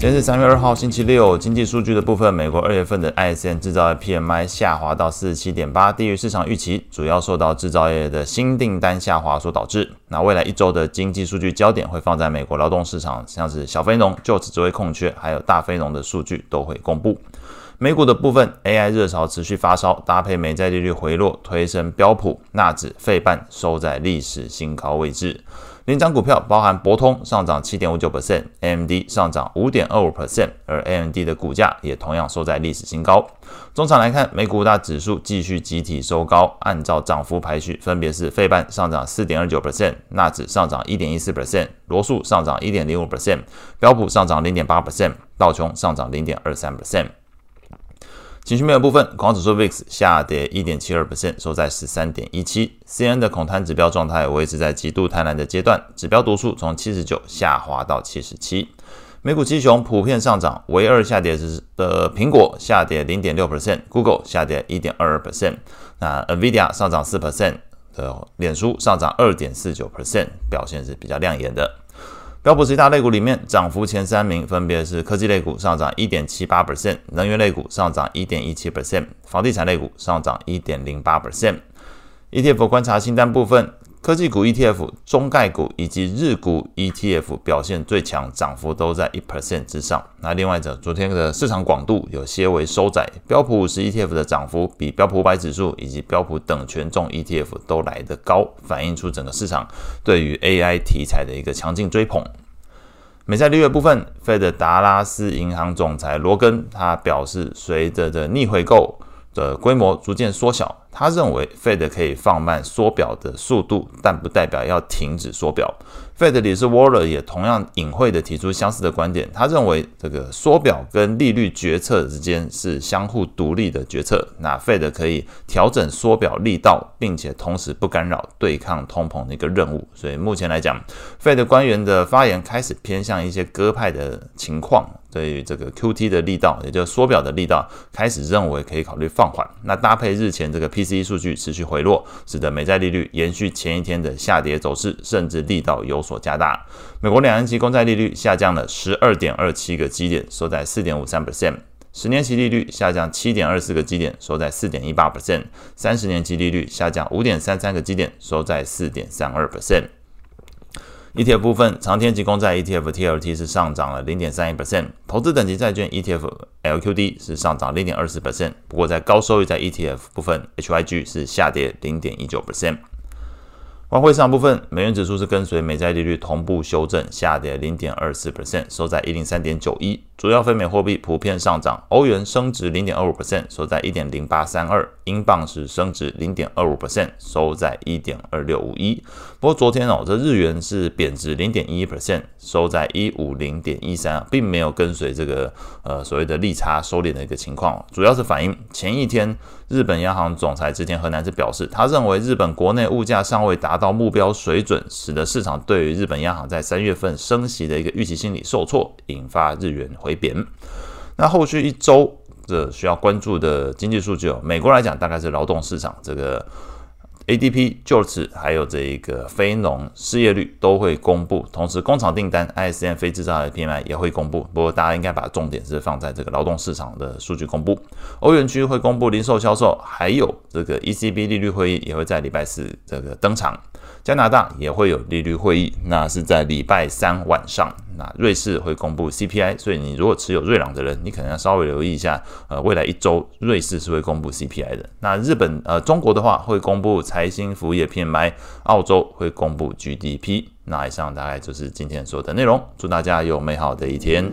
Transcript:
今天是三月二号，星期六。经济数据的部分，美国二月份的 ISM 制造业 PMI 下滑到四十七点八，低于市场预期，主要受到制造业的新订单下滑所导致。那未来一周的经济数据焦点会放在美国劳动市场，像是小非农就此职位空缺，还有大非农的数据都会公布。美股的部分，AI 热潮持续发烧，搭配美债利率回落，推升标普、纳指、费半收在历史新高位置。领涨股票包含博通上涨七点五九 percent，AMD 上涨五点二五 percent，而 AMD 的股价也同样收在历史新高。中场来看，美股五大指数继续集体收高，按照涨幅排序，分别是费半上涨四点二九 percent，纳指上涨一点一四 percent，罗素上涨一点零五 percent，标普上涨零点八 percent，道琼上涨零点二三 percent。情绪面的部分，广指数 VIX 下跌一点七二 percent，收在十三点一七。C N 的恐贪指标状态维持在极度贪婪的阶段，指标读数从七十九下滑到七十七。美股七雄普遍上涨，唯二下跌是的苹果下跌零点六 percent，Google 下跌一点二二 percent。那 NVIDIA 上涨四 percent 的脸书上涨二点四九 percent，表现是比较亮眼的。标普十大类股里面，涨幅前三名分别是科技类股上涨一点七八 percent，能源类股上涨一点一七 percent，房地产类股上涨一点零八 percent。ETF 观察清单部分。科技股 ETF、中概股以及日股 ETF 表现最强，涨幅都在一 percent 之上。那另外者，昨天的市场广度有些微收窄，标普五十 ETF 的涨幅比标普五百指数以及标普等权重 ETF 都来得高，反映出整个市场对于 AI 题材的一个强劲追捧。美债利率部分，Fed 达拉斯银行总裁罗根他表示，随着的逆回购的规模逐渐缩小。他认为 Fed 可以放慢缩表的速度，但不代表要停止缩表。Fed 理事 Waller 也同样隐晦地提出相似的观点。他认为这个缩表跟利率决策之间是相互独立的决策。那 Fed 可以调整缩表力道，并且同时不干扰对抗通膨的一个任务。所以目前来讲，Fed 官员的发言开始偏向一些鸽派的情况。对于这个 QT 的力道，也就是缩表的力道，开始认为可以考虑放缓。那搭配日前这个 PCE 数据持续回落，使得美债利率延续前一天的下跌走势，甚至力道有所加大。美国两年期公债利率下降了十二点二七个基点，收在四点五三 percent；十年期利率下降七点二四个基点，收在四点一八 percent；三十年期利率下降五点三三个基点，收在四点三二 percent。ETF 部分，长天期公债 ETF TLT 是上涨了零点三一 percent，投资等级债券 ETF LQD 是上涨零点二四 percent，不过在高收益债 ETF 部分，HYG 是下跌零点一九 percent。外汇市场部分，美元指数是跟随美债利率同步修正，下跌零点二四 percent，收在一零三点九一。主要非美货币普遍上涨，欧元升值零点二五 percent，收在一点零八三二；英镑是升值零点二五 percent，收在一点二六五一。不过昨天哦，这日元是贬值零点一一 percent，收在一五零点一三，并没有跟随这个呃所谓的利差收敛的一个情况，主要是反映前一天日本央行总裁之田和男是表示，他认为日本国内物价尚未达到目标水准，使得市场对于日本央行在三月份升息的一个预期心理受挫，引发日元回贬。那后续一周这需要关注的经济数据哦，美国来讲大概是劳动市场这个。ADP 就此还有这一个非农失业率都会公布，同时工厂订单 ISM 非制造业 PMI 也会公布。不过大家应该把重点是放在这个劳动市场的数据公布。欧元区会公布零售销售，还有这个 ECB 利率会议也会在礼拜四这个登场。加拿大也会有利率会议，那是在礼拜三晚上。那瑞士会公布 CPI，所以你如果持有瑞朗的人，你可能要稍微留意一下。呃，未来一周瑞士是会公布 CPI 的。那日本呃中国的话会公布财新服务业 PMI，澳洲会公布 GDP。那以上大概就是今天所有的内容。祝大家有美好的一天。